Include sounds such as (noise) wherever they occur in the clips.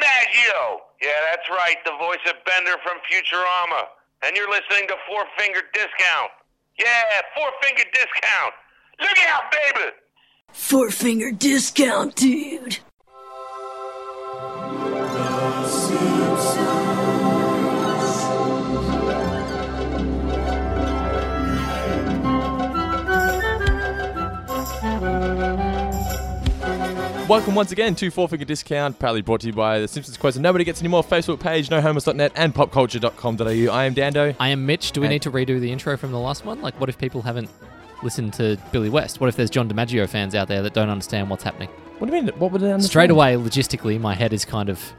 DiMaggio. Yeah, that's right, the voice of Bender from Futurama. And you're listening to Four Finger Discount. Yeah, Four Finger Discount. Look out, baby. Four finger discount, dude. Welcome once again to Four Finger Discount, proudly brought to you by The Simpsons Quotes and Nobody Gets Any More Facebook page, nohomers.net, and popculture.com.au. I am Dando. I am Mitch. Do we And- need to redo the intro from the last one? Like, what if people haven't listened to Billy West? What if there's John DiMaggio fans out there that don't understand what's happening? What do you mean? What would they understand? Straight away, logistically, my head is kind of,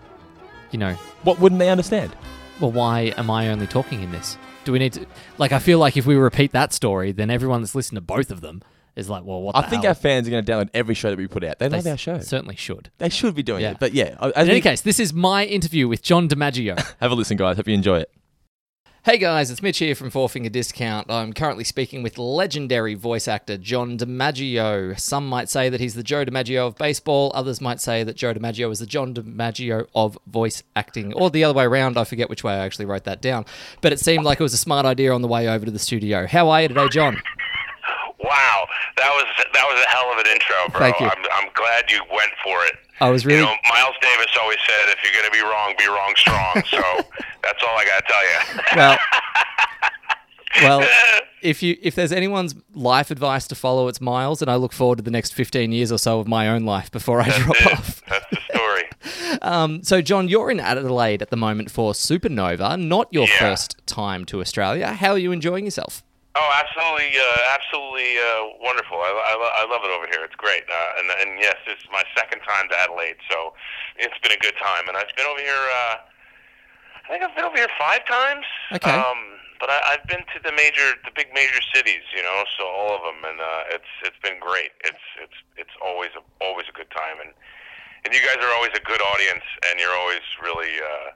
you know, What wouldn't they understand? well, why am I only talking in this? Do we need to, like, I feel like if we repeat that story, then everyone that's listened to both of them is like, well, what I think hell? our fans are going to download every show that we put out. They, They love our show. Certainly should. They should be doing Yeah. it. But yeah, I, I In any case, this is my interview with John DiMaggio. (laughs) have a listen, guys. Hope you enjoy it. Hey guys, it's Mitch here from Four Finger Discount. I'm currently speaking with legendary voice actor John DiMaggio. Some might say that he's the Joe DiMaggio of baseball, others might say that Joe DiMaggio is the John DiMaggio of voice acting, or the other way around. I forget which way I actually wrote that down. But it seemed like it was a smart idea on the way over to the studio. How are you today, John? Wow, that was that was a hell of an intro, bro. Thank you. I'm, I'm glad you went for it. I was You really. know, Miles Davis always said, "If you're going to be wrong, be wrong strong." (laughs) so that's all I got to tell you. Well, (laughs) well, if you if there's anyone's life advice to follow, it's Miles, and I look forward to the next 15 years or so of my own life before I drop off. That's the story. (laughs) Um, so, John, you're in Adelaide at the moment for Supernova, not your Yeah. first time to Australia. How are you enjoying yourself? Oh, absolutely, uh, absolutely uh, wonderful. I, I, I love it over here. It's great. Uh, and, and yes, this is my second time to Adelaide, so it's been a good time. And I've been over here. Uh, I think I've been over here five times. Okay. Um, but I, I've been to the major, the big major cities, you know, so all of them, and uh, it's it's been great. It's it's it's always a, always a good time, and and you guys are always a good audience, and you're always really uh,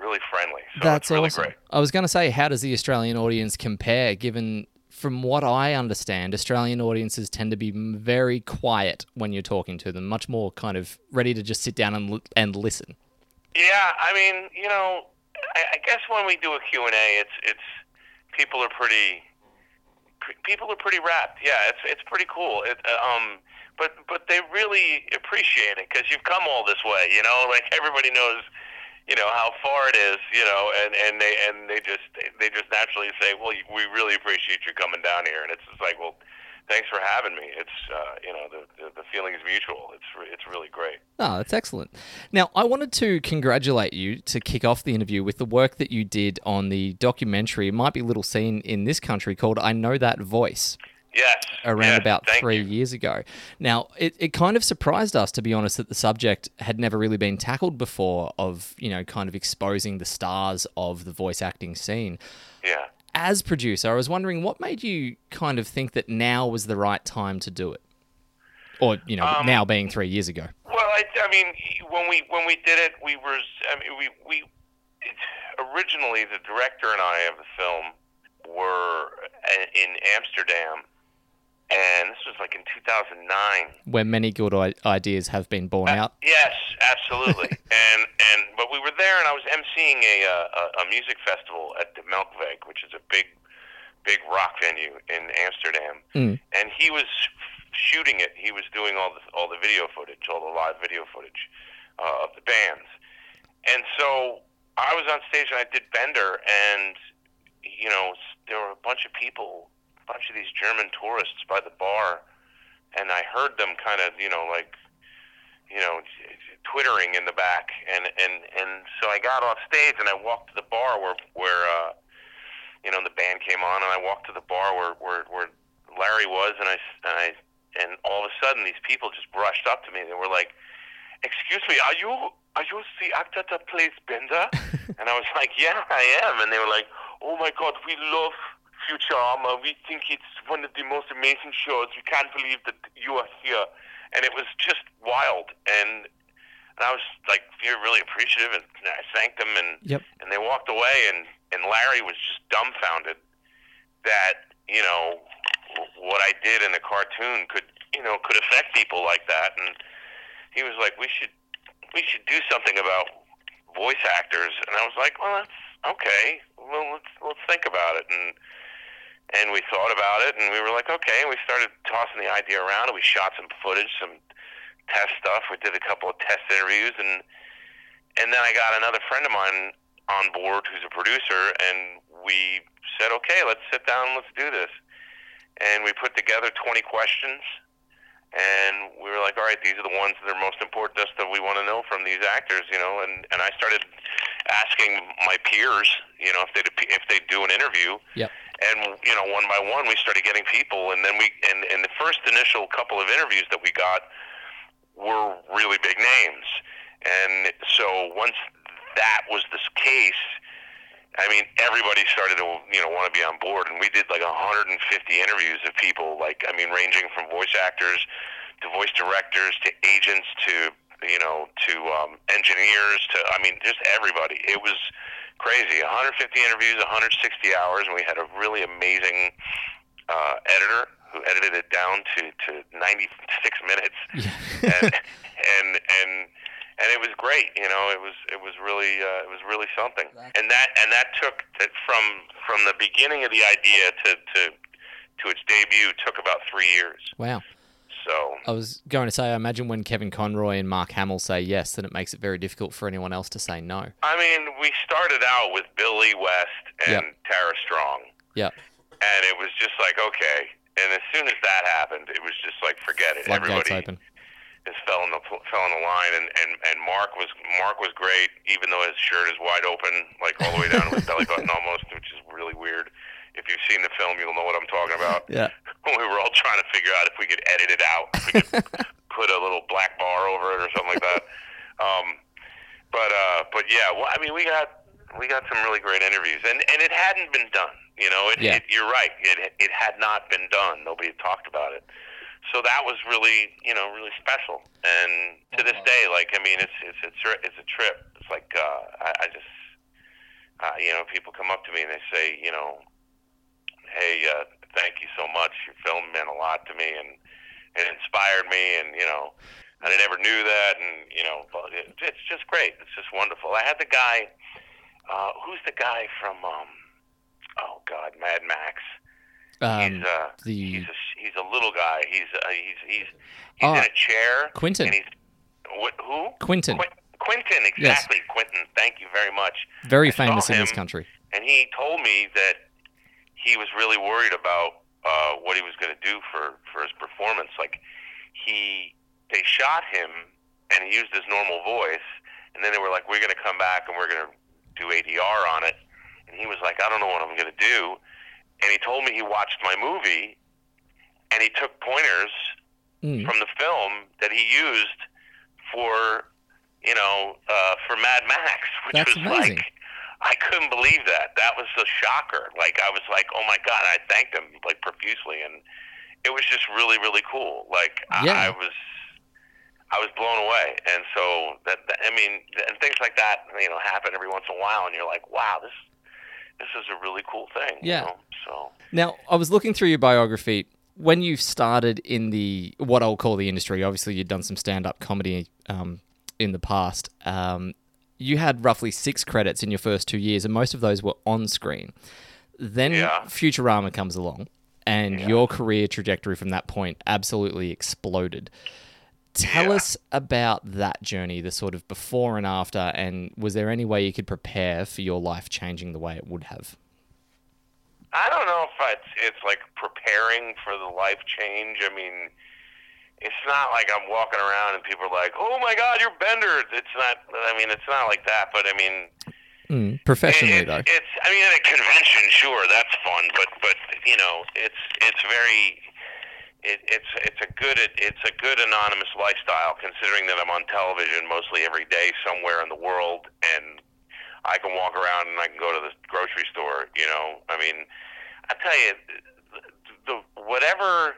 really friendly. So That's it's really awesome. great. I was going to say, how does the Australian audience compare? Given, from what I understand, Australian audiences tend to be very quiet when you're talking to them, much more kind of ready to just sit down and and listen. Yeah, I mean, you know, I, I guess when we do a Q and A, it's it's people are pretty people are pretty wrapped. Yeah, it's it's pretty cool. It, uh, um, but but they really appreciate it because you've come all this way. You know, like everybody knows. You know how far it is, you know, and and they and they just they just naturally say, well, we really appreciate you coming down here, and it's just like, well, thanks for having me. It's uh, you know the, the the feeling is mutual. It's re- it's really great. Oh, that's excellent. Now, I wanted to congratulate you to kick off the interview with the work that you did on the documentary. It might be little seen in this country called I Know That Voice Yes, around yes, about three you. years ago. Now, it, it kind of surprised us, to be honest, that the subject had never really been tackled before of, you know, kind of exposing the stars of the voice acting scene. Yeah. As producer, I was wondering what made you kind of think that now was the right time to do it? Or, you know, Um, now being three years ago. Well, I, I mean, when we when we did it, we were. I mean, we we it, originally the director and I of the film were in Amsterdam, and this was like in 2009. Where many good i- ideas have been born Uh, out. Yes, absolutely. (laughs) and and but we were there, and I was emceeing a uh, a, a music festival at the Melkweg, which is a big big rock venue in Amsterdam. Mm. And he was shooting it. He was doing all the all the video footage, all the live video footage uh, of the bands. And so I was on stage and I did Bender, and you know there were a bunch of people, bunch of these German tourists by the bar, and I heard them kind of you know like you know, twittering in the back, and and and so I got off stage and I walked to the bar where where uh, you know the band came on, and I walked to the bar where where where Larry was, and I and I and all of a sudden these people just brushed up to me. They were like, "Excuse me, are you are you the actor that plays Bender?" (laughs) and I was like, "Yeah, I am." And they were like, "Oh my God, we love." Futurama. We think it's one of the most amazing shows. We can't believe that you are here and it was just wild. And and I was like, feel really appreciative, and I thanked them, and Yep. and they walked away, and and Larry was just dumbfounded that you know what I did in the cartoon could you know could affect people like that, and he was like, we should we should do something about voice actors, and I was like, well, that's okay. Well, let's let's think about it, and and we thought about it, and we were like, okay. And we started tossing the idea around, and we shot some footage, some test stuff. We did a couple of test interviews, and and then I got another friend of mine on board who's a producer, and we said, okay, let's sit down, let's do this. And we put together 20 questions, and we were like, all right, these are the ones that are most important to us that we want to know from these actors, you know. And and I started asking my peers, you know, if they if they do an interview. Yep. And you know, one by one, we started getting people, and then we and and the first initial couple of interviews that we got were really big names. And so once that was the case, I mean, everybody started to you know want to be on board, and we did like 150 interviews of people, like I mean, ranging from voice actors to voice directors to agents to you know to um, engineers to I mean, just everybody. It was crazy. 150 interviews, 160 hours, and we had a really amazing uh, editor who edited it down to to 96 (laughs) minutes, and and and and it was great. You know, it was it was really uh, it was really something. And that and that took from from the beginning of the idea to to to its debut took about three years. Wow. So I was going to say, I imagine when Kevin Conroy and Mark Hamill say yes, then it makes it very difficult for anyone else to say no. I mean, we started out with Billy West and Yep. Tara Strong, Yeah. and it was just like okay. And as soon as that happened, it was just like forget it. Floodgates Everybody open. just fell in the fell in the line, and, and and Mark was Mark was great, even though his shirt is wide open, like all the way down to his belly button (laughs) almost, which is really weird. If you've seen the film, you'll know what I'm talking about. (laughs) Yeah. (laughs) we were all trying to figure out if we could edit it out, if we could (laughs) put a little black bar over it or something like that. Um, but uh, but yeah, well, I mean, we got we got some really great interviews, and and it hadn't been done. You know, it, Yeah. it, you're right. It it had not been done. Nobody had talked about it. So that was really, you know, really special. And to this day, like, I mean, it's it's it's, it's a trip. It's like uh, I, I just, uh, you know, people come up to me and they say, you know, hey, uh, thank you so much. Your film meant a lot to me, and it inspired me, and you know, I never knew that, and you know, but it, it's just great. It's just wonderful. I had the guy, uh, who's the guy from, um, oh God, Mad Max. Um, he's uh, the he's a he's a little guy. He's uh, he's he's he's Ah, in a chair. Quentin. And he's what? Who? Quentin, Quin- Quentin, exactly. Quentin. Thank you very much. very I famous in this country. And he told me that he was really worried about uh, what he was going to do for for his performance. Like he, they shot him, and he used his normal voice, and then they were like, "We're going to come back and we're going to do ADR on it." And he was like, "I don't know what I'm going to do." And he told me he watched my movie, and he took pointers Mm. from the film that he used for, you know, uh, for Mad Max, (laughs) which That's was amazing. like, I couldn't believe that. That was a shocker. Like I was like, oh my god! I thanked him like profusely, and it was just really, really cool. Like Yeah. I, I was, I was blown away. And so that, that I mean, and things like that, you know, happen every once in a while, and you're like, wow, this, this is a really cool thing. Yeah. You know? So Now, I was looking through your biography. When you started in the what I'll call the industry, obviously you'd done some stand-up comedy um, in the past. Um, you had roughly six credits in your first two years, and most of those were on screen. Then Yeah. Futurama comes along, and your career trajectory from that point absolutely exploded. Tell Yeah. us about that journey, the sort of before and after, and was there any way you could prepare for your life changing the way it would have? I don't know if it's it's like preparing for the life change. I mean, it's not like I'm walking around and people are like, "Oh my God, you're Bender." It's not. I mean, it's not like that. But I mean, Mm, professionally, it, though. it's. I mean, at a convention, sure, that's fun. But but you know, it's it's very. It, it's it's a good it's a good anonymous lifestyle considering that I'm on television mostly every day somewhere in the world and I can walk around and I can go to the grocery store. You know, I mean, I tell you, the, the whatever.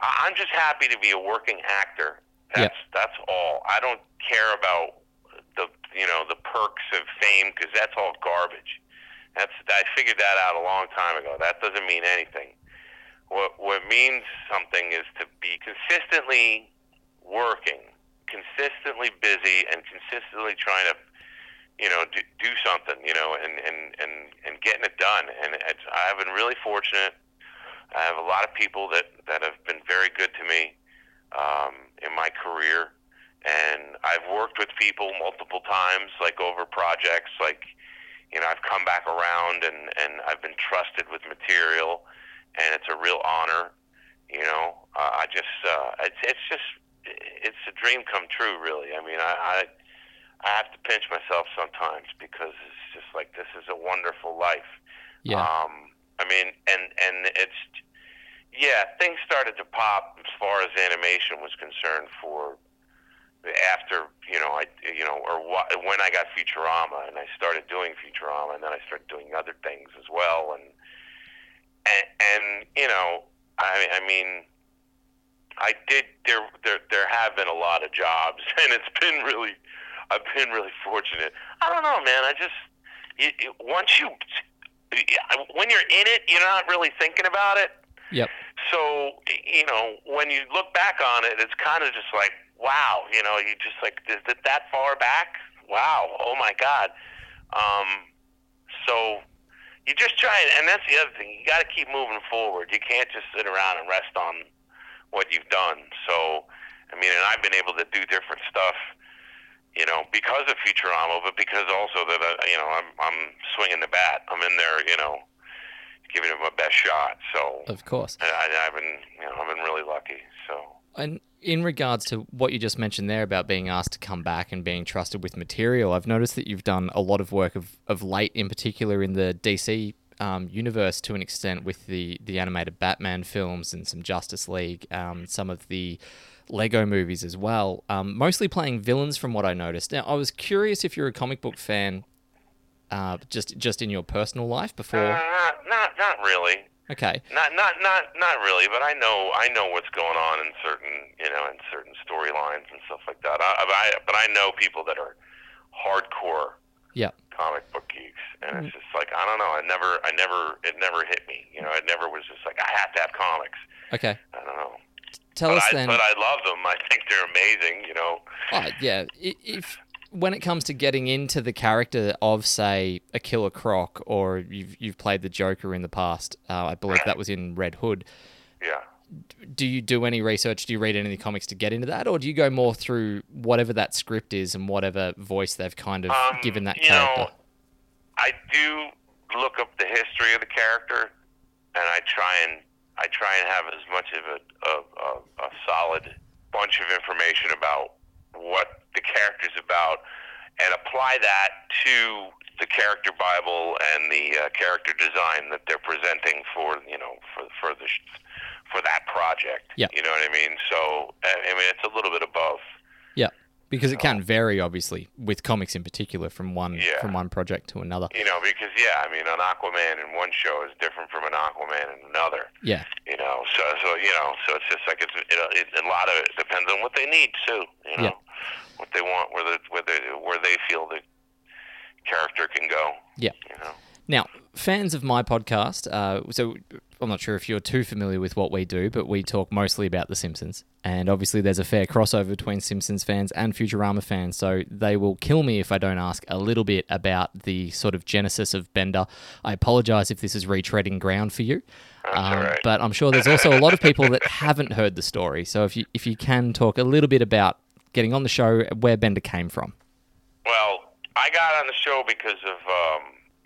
I'm just happy to be a working actor. That's that's all. I don't care about the you know the perks of fame because that's all garbage. That's I figured that out a long time ago. That doesn't mean anything. What what means something is to be consistently working, consistently busy, and consistently trying to you know, do, do something, you know, and, and, and, and getting it done. And it's, I've been really fortunate. I have a lot of people that, that have been very good to me um, in my career. And I've worked with people multiple times, like over projects, like, you know, I've come back around and, and I've been trusted with material, and it's a real honor. You know, uh, I just, uh, it's, it's just, it's a dream come true, really. I mean, I, I, I have to pinch myself sometimes because it's just like this is a wonderful life. Yeah. Um, I mean, and and it's yeah, things started to pop as far as animation was concerned for after you know I you know or wh- when I got Futurama and I started doing Futurama and then I started doing other things as well and and, and you know I I mean I did there there there have been a lot of jobs (laughs) and it's been really I've been really fortunate. I don't know, man. I just you, you, once you when you're in it, you're not really thinking about it. Yep. So you know, when you look back on it, it's kind of just like, wow, you know, you just like, is it that far back? Wow, oh my God. Um, so you just try, it, and that's the other thing. You got to keep moving forward. You can't just sit around and rest on what you've done. So, I mean, and I've been able to do different stuff, you know, because of Futurama, but because also that uh, you know I'm I'm swinging the bat. I'm in there, you know, giving it my best shot. So Of course. I, I- I've been, you know, I've been really lucky. So And in regards to what you just mentioned there about being asked to come back and being trusted with material, I've noticed that you've done a lot of work of, of late, in particular in the DC um, universe to an extent with the, the animated Batman films and some Justice League, um, some of the Lego movies as well. Um, mostly playing villains, from what I noticed. Now, I was curious if you're a comic book fan, uh, just just in your personal life uh, before. not not not really. Okay. Not not not not really, but I know I know what's going on in certain you know in certain storylines and stuff like that. I, I but I know people that are hardcore Yeah. comic book geeks, and Mm-hmm. it's just like I don't know. I never I never it never hit me. You know, it never was just like I have to have comics. Okay. I don't know. Tell But us I, then. but I love them. I think they're amazing. You know. Oh, yeah. If when it comes to getting into the character of, say, a Killer Croc, or you've you've played the Joker in the past, uh, I believe that was in Red Hood. Yeah. Do you do any research? Do you read any of the comics to get into that, or do you go more through whatever that script is and whatever voice they've kind of Um, given that you character? Know, I do look up the history of the character, and I try and I try and have as much of a a, a, a solid bunch of information about what the character's about, and apply that to the character Bible and the uh, character design that they're presenting for you know for for the sh- for that project. Yeah. you know what I mean. So I I mean, it's a little bit above. yeah, because it can um, vary, obviously, with comics in particular, from one Yeah. from one project to another. You know, because yeah, I mean, an Aquaman in one show is different from an Aquaman in another. Yeah, You know, so so you know, so it's just like it's it, it, a lot of it depends on what they need too. You know, Yeah. what they want, where the where they where they feel the character can go. yeah. You know, Now, fans of my podcast, uh, so I'm not sure if you're too familiar with what we do, but we talk mostly about The Simpsons. And obviously, there's a fair crossover between Simpsons fans and Futurama fans, so they will kill me if I don't ask a little bit about the sort of genesis of Bender. I apologize if this is retreading ground for you. Um, right. But I'm sure there's also a lot of people that haven't heard the story. So if you if you can talk a little bit about getting on the show, where Bender came from. well, I got on the show because of um,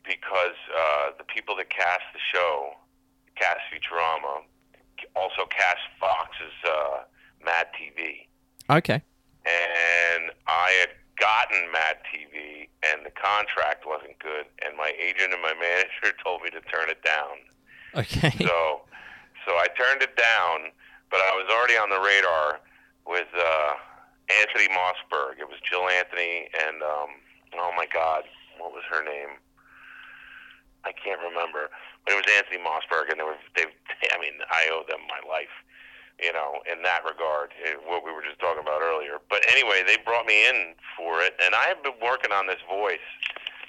because uh, the people that cast the show, cast Futurama, also cast Fox's uh, Mad TV. Okay. and I had gotten Mad TV, and the contract wasn't good, and my agent and my (laughs) manager told me to turn it down. Okay. So, so I turned it down, but I was already on the radar with uh, Anthony Mossberg. It was Jill Anthony and um, oh my God, what was her name? I can't remember, but it was Anthony Mossberg, and they were (laughs) they. I mean, I owe them my life you know, in that regard, eh, what we were just talking about earlier. But anyway, they brought me in for it, and I have been working on this voice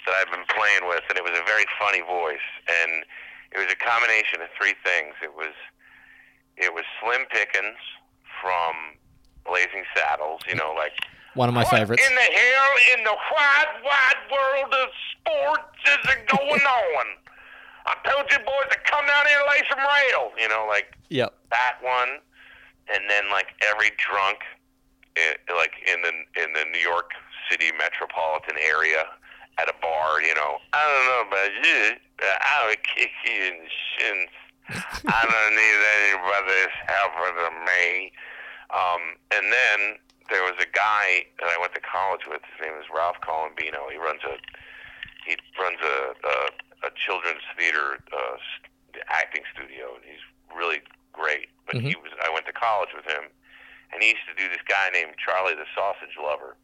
that I've been playing with, and it was a very funny voice, and it was a combination of three things. It was it was Slim Pickens from Blazing Saddles, you know, like One of my what favorites. in the hell in the wide, wide world of sports is it going (laughs) on? I told you boys to come down here and lay some rail. You know, like Yep. that one, and then like every drunk, i like in the in the New York City metropolitan area at a bar. You know, I don't know about you, but I would kick you in the shins. I don't need anybody's help with me. Um, and then there was a guy that I went to college with. His name is Ralph Colombino. He runs a he runs a a, a children's theater uh, acting studio, and he's really great. But he was I went to college with him, and he used to do this guy named Charlie the Sausage Lover.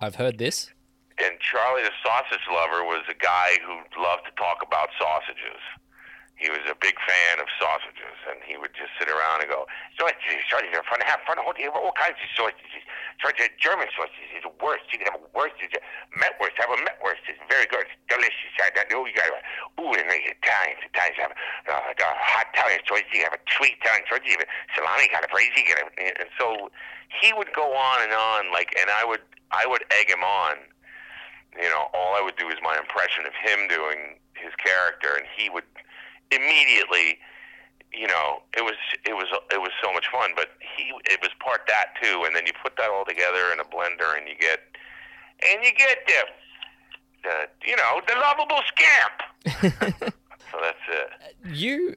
I've heard this. And Charlie the Sausage Lover was a guy who loved to talk about sausages. He was a big fan of sausages, and he would just sit around and go, sausages, sausages fun have, fun have all kinds of sausages. Sausages, German sausages is the worst. You can have a worst. Mettwurst, have a Mettwurst. It's very good. It's delicious. I don't know. You got ooh, and the Italians, Italians have uh, hot Italian sausage. You have a sweet Italian sausage. A salami kind of crazy. And so he would go on and on, like, and I would, I would egg him on you know, all I would do is my impression of him doing his character, and he would immediately, you know, it was it was it was so much fun. But he it was part that too, and then you put that all together in a blender, and you get and you get the, the you know the lovable scamp. (laughs) so that's it. You,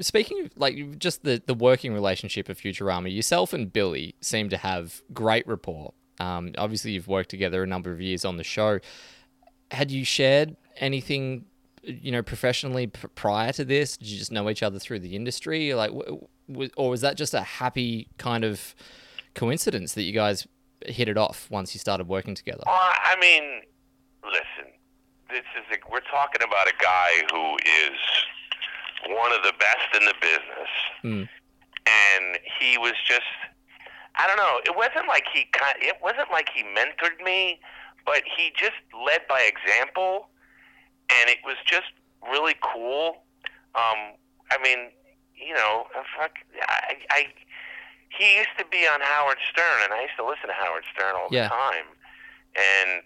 speaking of like just the the working relationship of Futurama, yourself and Billy seem to have great rapport. Um, obviously, you've worked together a number of years on the show. Had you shared anything, you know, professionally p- prior to this? Did you just know each other through the industry, like, w- w- or was that just a happy kind of coincidence that you guys hit it off once you started working together? Well, I mean, listen, this is a, we're talking about a guy who is one of the best in the business, Mm. and he was just. I don't know. It wasn't like he. It wasn't like he mentored me, but he just led by example, and it was just really cool. Um, I mean, you know, fuck, I, I, he used to be on Howard Stern, and I used to listen to Howard Stern all Yeah. the time, and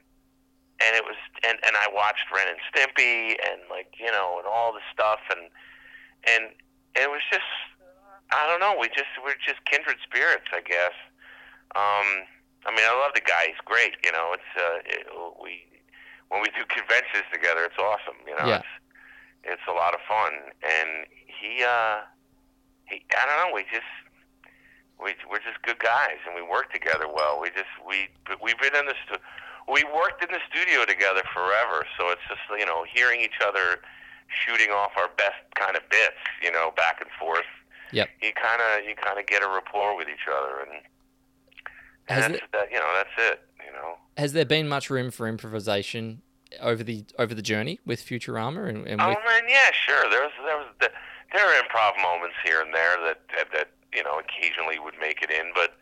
and it was and and I watched Ren and Stimpy, and like you know, and all the stuff, and and it was just I don't know. We just we're just kindred spirits, I guess. Um, I mean, I love the guy. He's great. You know, it's uh, it, we when we do conventions together, it's awesome. You know, Yeah. it's it's a lot of fun. And he, uh, he, I don't know. We just we we're just good guys, and we work together well. We just we we've been in the stu- we worked in the studio together forever. So it's just you know hearing each other shooting off our best kind of bits, you know, back and forth Yep. you kind of you kind of get a rapport with each other, and, and Has that's it- that. You know, that's it. You know, Has there been much room for improvisation over the over the journey with Futurama and, and oh with man, yeah, sure. There was there was the, there are improv moments here and there that that, that you know occasionally would make it in, but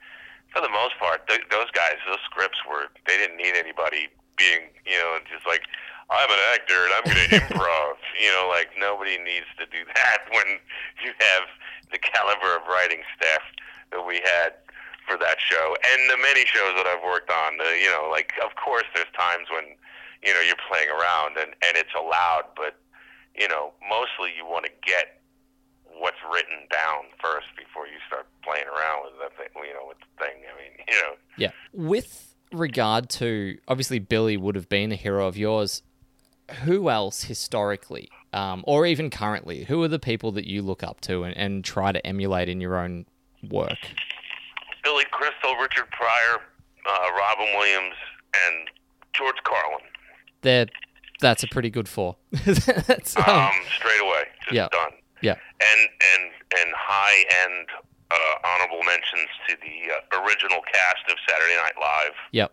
for the most part, th- those guys, those scripts were they didn't need anybody being you know just like. I'm an actor and I'm going (laughs) to improv. You know, like nobody needs to do (laughs) that when you have the caliber of writing staff that we had for that show and the many shows that I've worked on. Uh, you know, like of course there's times when you know you're playing around and and it's allowed, but you know mostly you want to get what's written down first before you start playing around with the thing. You know, with the thing. I mean, you know. Yeah. With regard to obviously Billy would have been a hero of yours. Who else historically, um, or even currently, who are the people that you look up to and, and try to emulate in your own work? Richard Pryor, uh, Robin Williams, and George Carlin. They're, that's a pretty good four. (laughs) that's, um, Um, straight away, just Yeah. done. yeah. And and and high end uh, honorable mentions to the uh, original cast of Saturday Night Live. Yep.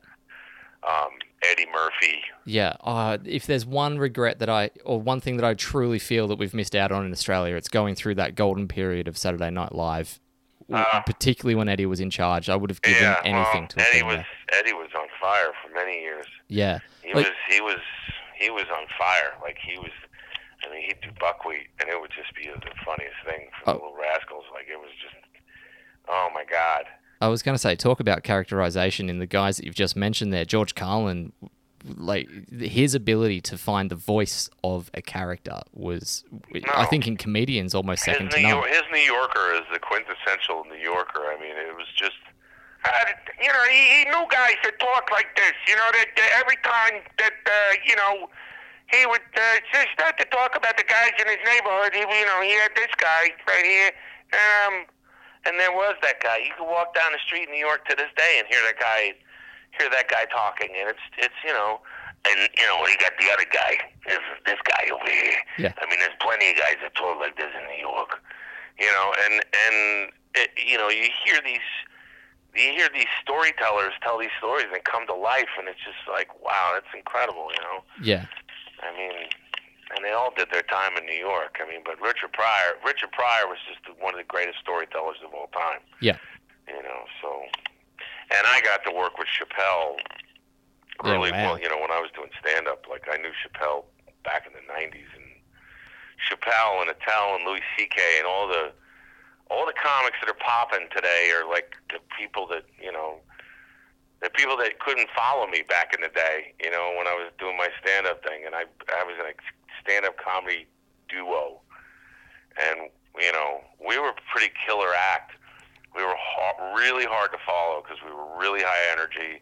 Um, Eddie Murphy. Yeah. Uh, if there's one regret that I, or one thing that I truly feel that we've missed out on in Australia, it's going through that golden period of Saturday Night Live, Uh, particularly when Eddie was in charge. I would have given yeah, anything well, to Eddie was there. Eddie was on fire for many years. Yeah. He Like- was he was he was on fire. Like he was. I mean, he'd do buckwheat, and it would just be the funniest thing for Oh. the little rascals. Like it was just. Oh my God. I was going to say, talk about characterization in the guys that you've just mentioned there. George Carlin, like his ability to find the voice of a character was, I think, in comedians almost His second to New, none. York, his New Yorker is the quintessential New Yorker. I mean, it was just, uh, you know, he, he knew guys that talk like this. You know, that, that every time that, uh, you know, he would uh, just start to talk about the guys in his neighborhood. He, you know, he had this guy right here, um, and there was that guy. You could walk down the street in New York to this day and hear that guy, hear that guy talking, and it's, it's, you know. And you know, you got the other guy. This this guy over here. Yeah. I mean, there's plenty of guys that talk like this in New York you know and and it, you know you hear these you hear these storytellers tell these stories and come to life and it's just like wow that's incredible you know? Yeah, i mean and they all did their time in new york. I mean but richard pryor richard pryor was just one of the greatest storytellers of all time. Yeah, you know so and i got to work with chappelle oh, Yeah, really wow. well you know when i was doing stand up like i knew chappelle back in the 90s and chappelle and attell and louis ck and all the all the comics that are popping today are like the people that you know the people that couldn't follow me back in the day you know when i was doing my stand up thing and i i was in a stand up comedy duo. And you know we were a pretty killer act. We were ha- really hard to follow because we were really high energy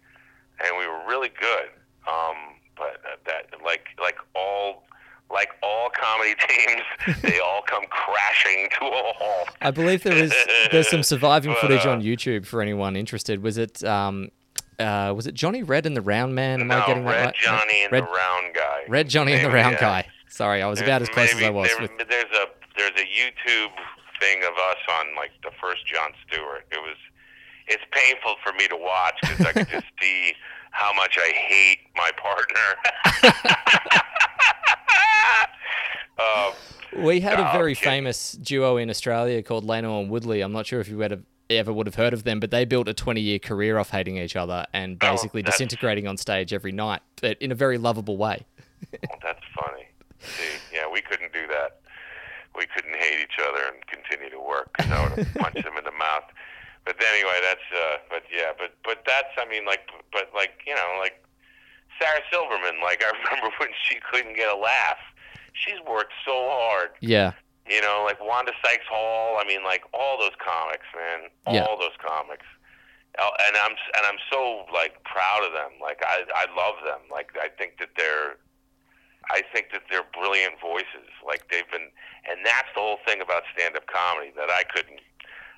and we were really good. Um but uh, that like like all like all comedy (laughs) teams they all come crashing to a halt I believe there is there's some surviving (laughs) But, footage uh, on YouTube for anyone interested. Was it um, uh, was it Johnny Red and the Round Man? Am no, I getting that Red right? Johnny and Red, the Round Guy. Red Johnny and the Round yeah. Guy. Sorry, I was about as There's close as I was. there- With, there's a there's a YouTube thing of us on like the first Jon Stewart. It was it's painful for me to watch because I could just (laughs) see how much I hate my partner. Um, we had a very famous duo in Australia called Lano and Woodley. I'm not sure if you ever ever would have heard of them, but they built a 20 year career off hating each other and Oh, basically that's- disintegrating on stage every night, but in a very lovable way. that's funny. See, yeah, we couldn't do that. We couldn't hate each other and continue to work. I would have (laughs) punched him in the mouth. But anyway, that's. uh But yeah, but but that's. I mean, like, but like you know, like Sarah Silverman. Like (laughs) I remember when she couldn't get a laugh. She's worked so hard. Yeah, You know, like Wanda Sykes Hall. I mean, like all those comics, man. All Yeah. those comics. And I'm and I'm so like proud of them. Like I I love them. Like I think that they're I think that they're brilliant voices. Like they've been, and that's the whole thing about stand-up comedy that I couldn't.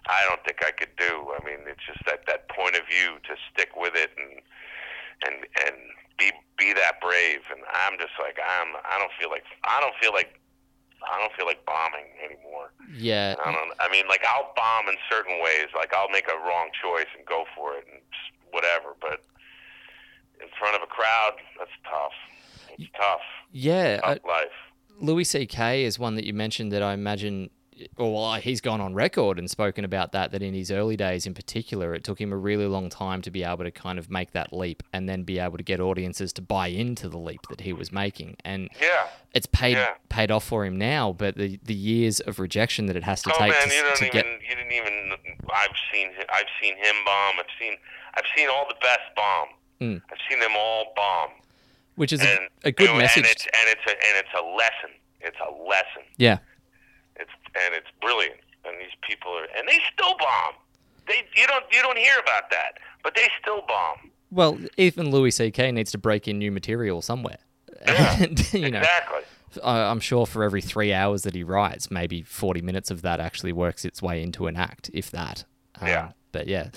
I don't think I could do. I mean, it's just that that point of view to stick with it and and and be be that brave. And I'm just like I'm. I don't feel like I don't feel like I don't feel like bombing anymore. yeah. I don't. I mean, like I'll bomb in certain ways. Like I'll make a wrong choice and go for it and whatever. But in front of a crowd, that's tough. It's tough. Yeah, I- life. Louis C.K. is one that you mentioned that I imagine, well, he's gone on record and spoken about that. That in his early days, in particular, it took him a really long time to be able to kind of make that leap and then be able to get audiences to buy into the leap that he was making. And Yeah. it's paid Yeah. paid off for him now. But the the years of rejection that it has to Oh take man, to, you don't to even. get You didn't even. I've seen. I've seen him bomb. I've seen. I've seen all the best bomb. Mm. I've seen them all bomb. which is a, And a good and message. it's and it's a and it's a lesson. It's a lesson. yeah, and it's brilliant. And these people are and they still bomb. They you don't you don't hear about that, but they still bomb. well, even Louis C.K. needs to break in new material somewhere. (laughs) And you know, Exactly. I'm sure for every three hours that he writes, maybe 40 minutes of that actually works its way into an act, if that. Um, Yeah. But yeah.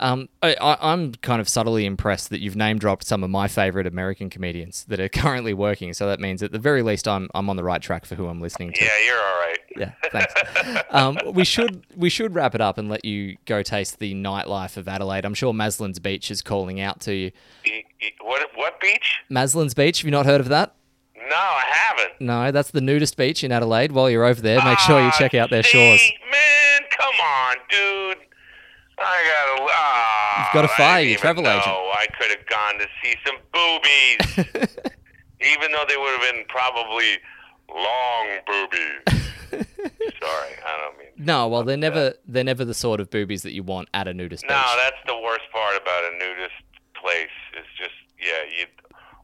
Um, I, I, I'm kind of subtly impressed that you've name dropped some of my favorite American comedians that are (laughs) currently working. So that means at the very least, I'm, I'm on the right track for who I'm listening to. Yeah, you're all right. Yeah, thanks. (laughs) um, we should we should wrap it up and let you go taste the nightlife of Adelaide. I'm sure Maslin's Beach is calling out to you. What what beach? Maslin's Beach, have you not heard of that? No, I haven't. No, that's the nudist beach in Adelaide. While you're over there, make sure you check out their shores. Man, come on, dude. I gotta. Ah, You've got a fire your travel know. agent. I could have gone to see some boobies, (laughs) even though they would have been probably long boobies. (laughs) Sorry, I don't mean. No, well, they're never they're never the sort of boobies that you want at a nudist No, beach. that's the worst part about a nudist place. Is just yeah, you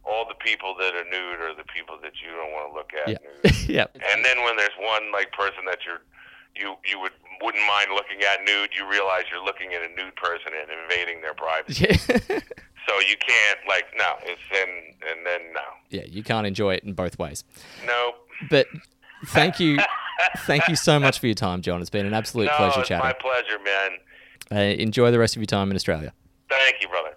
all the people that are nude are the people that you don't want to look at. Yeah, nude. (laughs) yeah. And then when there's one like person that you're you you would wouldn't mind looking at nude, you realize you're looking at a nude person and invading their privacy. Yeah. (laughs) So you can't like no, it's then and then no. yeah, you can't enjoy it in both ways. Nope. But thank you, (laughs) thank you so much for your time, John. It's been an absolute No, pleasure it's chatting. my pleasure, man. Uh, enjoy the rest of your time in Australia. Thank you, brother.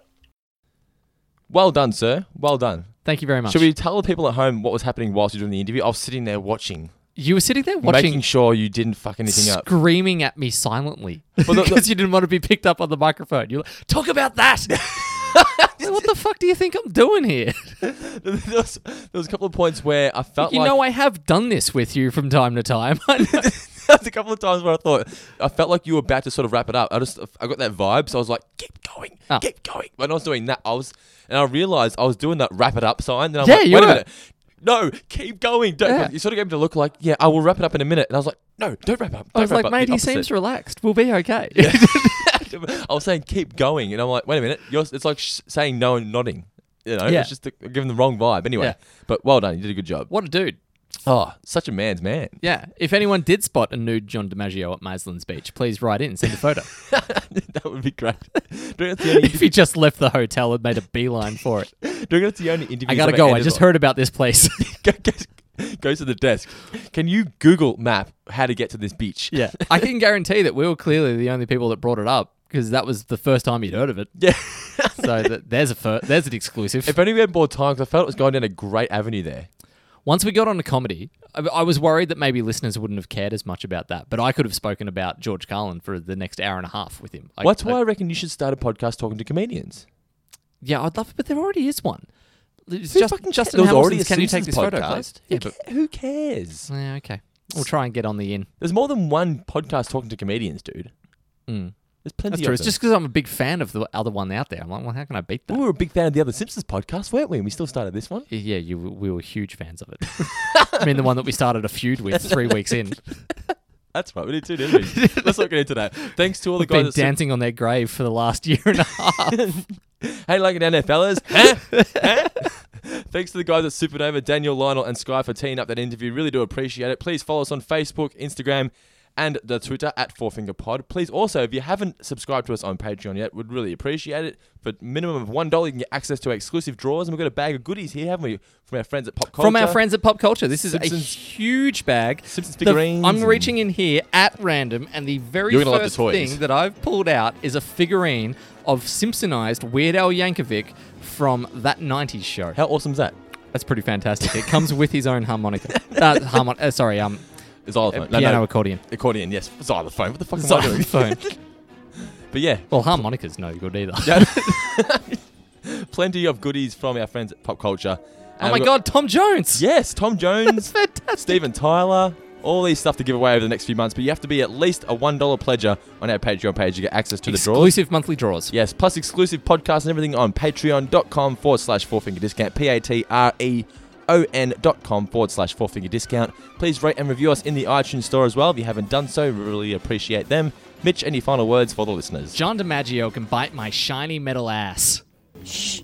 Well done, sir. Well done. Thank you very much. Should we tell the people at home what was happening whilst you're doing the interview? I was sitting there watching, You were sitting there watching, making sure you didn't fuck anything up. screaming at me silently (laughs) Well, the- because you didn't want to be picked up on the microphone. You're like, talk about that. Like, (laughs) (laughs) what the fuck do you think I'm doing here? there, was, there was a couple of points where I felt You like know, I have done this with you from time to time. There's a couple of times where I thought I felt like you were about to sort of wrap it up. I just I got that vibe, so I was like, keep going, Oh. keep going. When I was doing that, I was and I realized I was doing that wrap it up sign. Then I'm Yeah, like, you wait a were. minute. No, keep going. Don't. Yeah. You sort of gave me to look like, yeah, I will wrap it up in a minute. And I was like, no, don't wrap up. I was don't like, up. mate, he seems relaxed. We'll be okay. (laughs) (laughs) I was saying keep going, and I'm like, wait a minute. You're, it's like sh- saying no and nodding. You know, Yeah. it's just the, giving the wrong vibe. Anyway, Yeah. but well done. You did a good job. what a dude. Oh, such a man's man. Yeah. If anyone did spot a nude John DiMaggio at Maslin's Beach, please write in, send a photo. (laughs) that would be great. Reckon the only, if he just left the hotel and made a beeline for it. reckon that's the only interview? I gotta go. I just on? heard about this place. (laughs) Go- goes to the desk. Can you Google map how to get to this beach? yeah. I can (laughs) guarantee that we were clearly the only people that brought it up because that was the first time you'd heard of it. Yeah. So that, there's a fir- there's an exclusive. if only we had more time, because I felt it was going down a great avenue there. Once we got on to comedy, I, I was worried that maybe listeners wouldn't have cared as much about that, but I could have spoken about George Carlin for the next hour and a half with him. I- That's why I reckon you should start a podcast talking to comedians. yeah, I'd love it, but there already is one. It's Who just, fucking Justin cares? There was already Hamilton's a Can you take Simpsons this photo, podcast. please? Who, Yeah, but ca- who cares? yeah, okay. We'll try and get on the in. There's more than one podcast talking to comedians, dude. Mm. There's plenty That's of true. It's them. just because I'm a big fan of the other one out there. I'm like, well, how can I beat that? we were a big fan of the other Simpsons podcast, weren't we? And we still started this one. Yeah, you, we were huge fans of it. I mean, the one that we started a feud with three (laughs) weeks in. That's right, we did too, didn't we? Let's not get into that. Thanks to all the guys. been at Sim- dancing on their grave for the last year and a half. (laughs) Hey, like it down there, fellas. (laughs) Huh? Huh? Thanks to the guys at Supernova, Daniel, Lionel, and Sky for teeing up that interview. Really do appreciate it. Please follow us on Facebook, Instagram, and the Twitter at Four Finger Pod. Please also, if you haven't subscribed to us on Patreon yet, would really appreciate it. For minimum of one dollar, you can get access to exclusive drawers, and we've got a bag of goodies here, haven't we? From our friends at Pop Culture. From our friends at Pop Culture. This is a huge bag. Simpsons The- figurines I'm reaching in here at random, and the very You're gonna love the first thing that I've pulled out is a figurine of Simpsonized Weird Al Yankovic from that 90s show. How awesome is that? That's pretty fantastic. It comes with his own harmonica. (laughs) uh, harmon- uh, sorry, um, Xylophone. piano accordion. accordion, yes. Xylophone. What the fuck am I doing? Xylophone. (laughs) But yeah, well, harmonica's no good either. (laughs) (laughs) plenty of goodies from our friends at Pop Culture. oh my God, Tom Jones! Yes, Tom Jones, fantastic. Steven Tyler, all these stuff to give away over the next few months. But you have to be at least a one dollar pledger on our Patreon page to get access to the draws. Exclusive monthly draws. Yes, plus exclusive podcasts and everything on patreon.com forward slash four finger discount. P A T R E O N dot com forward slash four finger discount. Please rate and review us in the iTunes store as well. If you haven't done so, we really appreciate them. Mitch, any final words for the listeners? John DiMaggio can bite my shiny metal ass. Shh.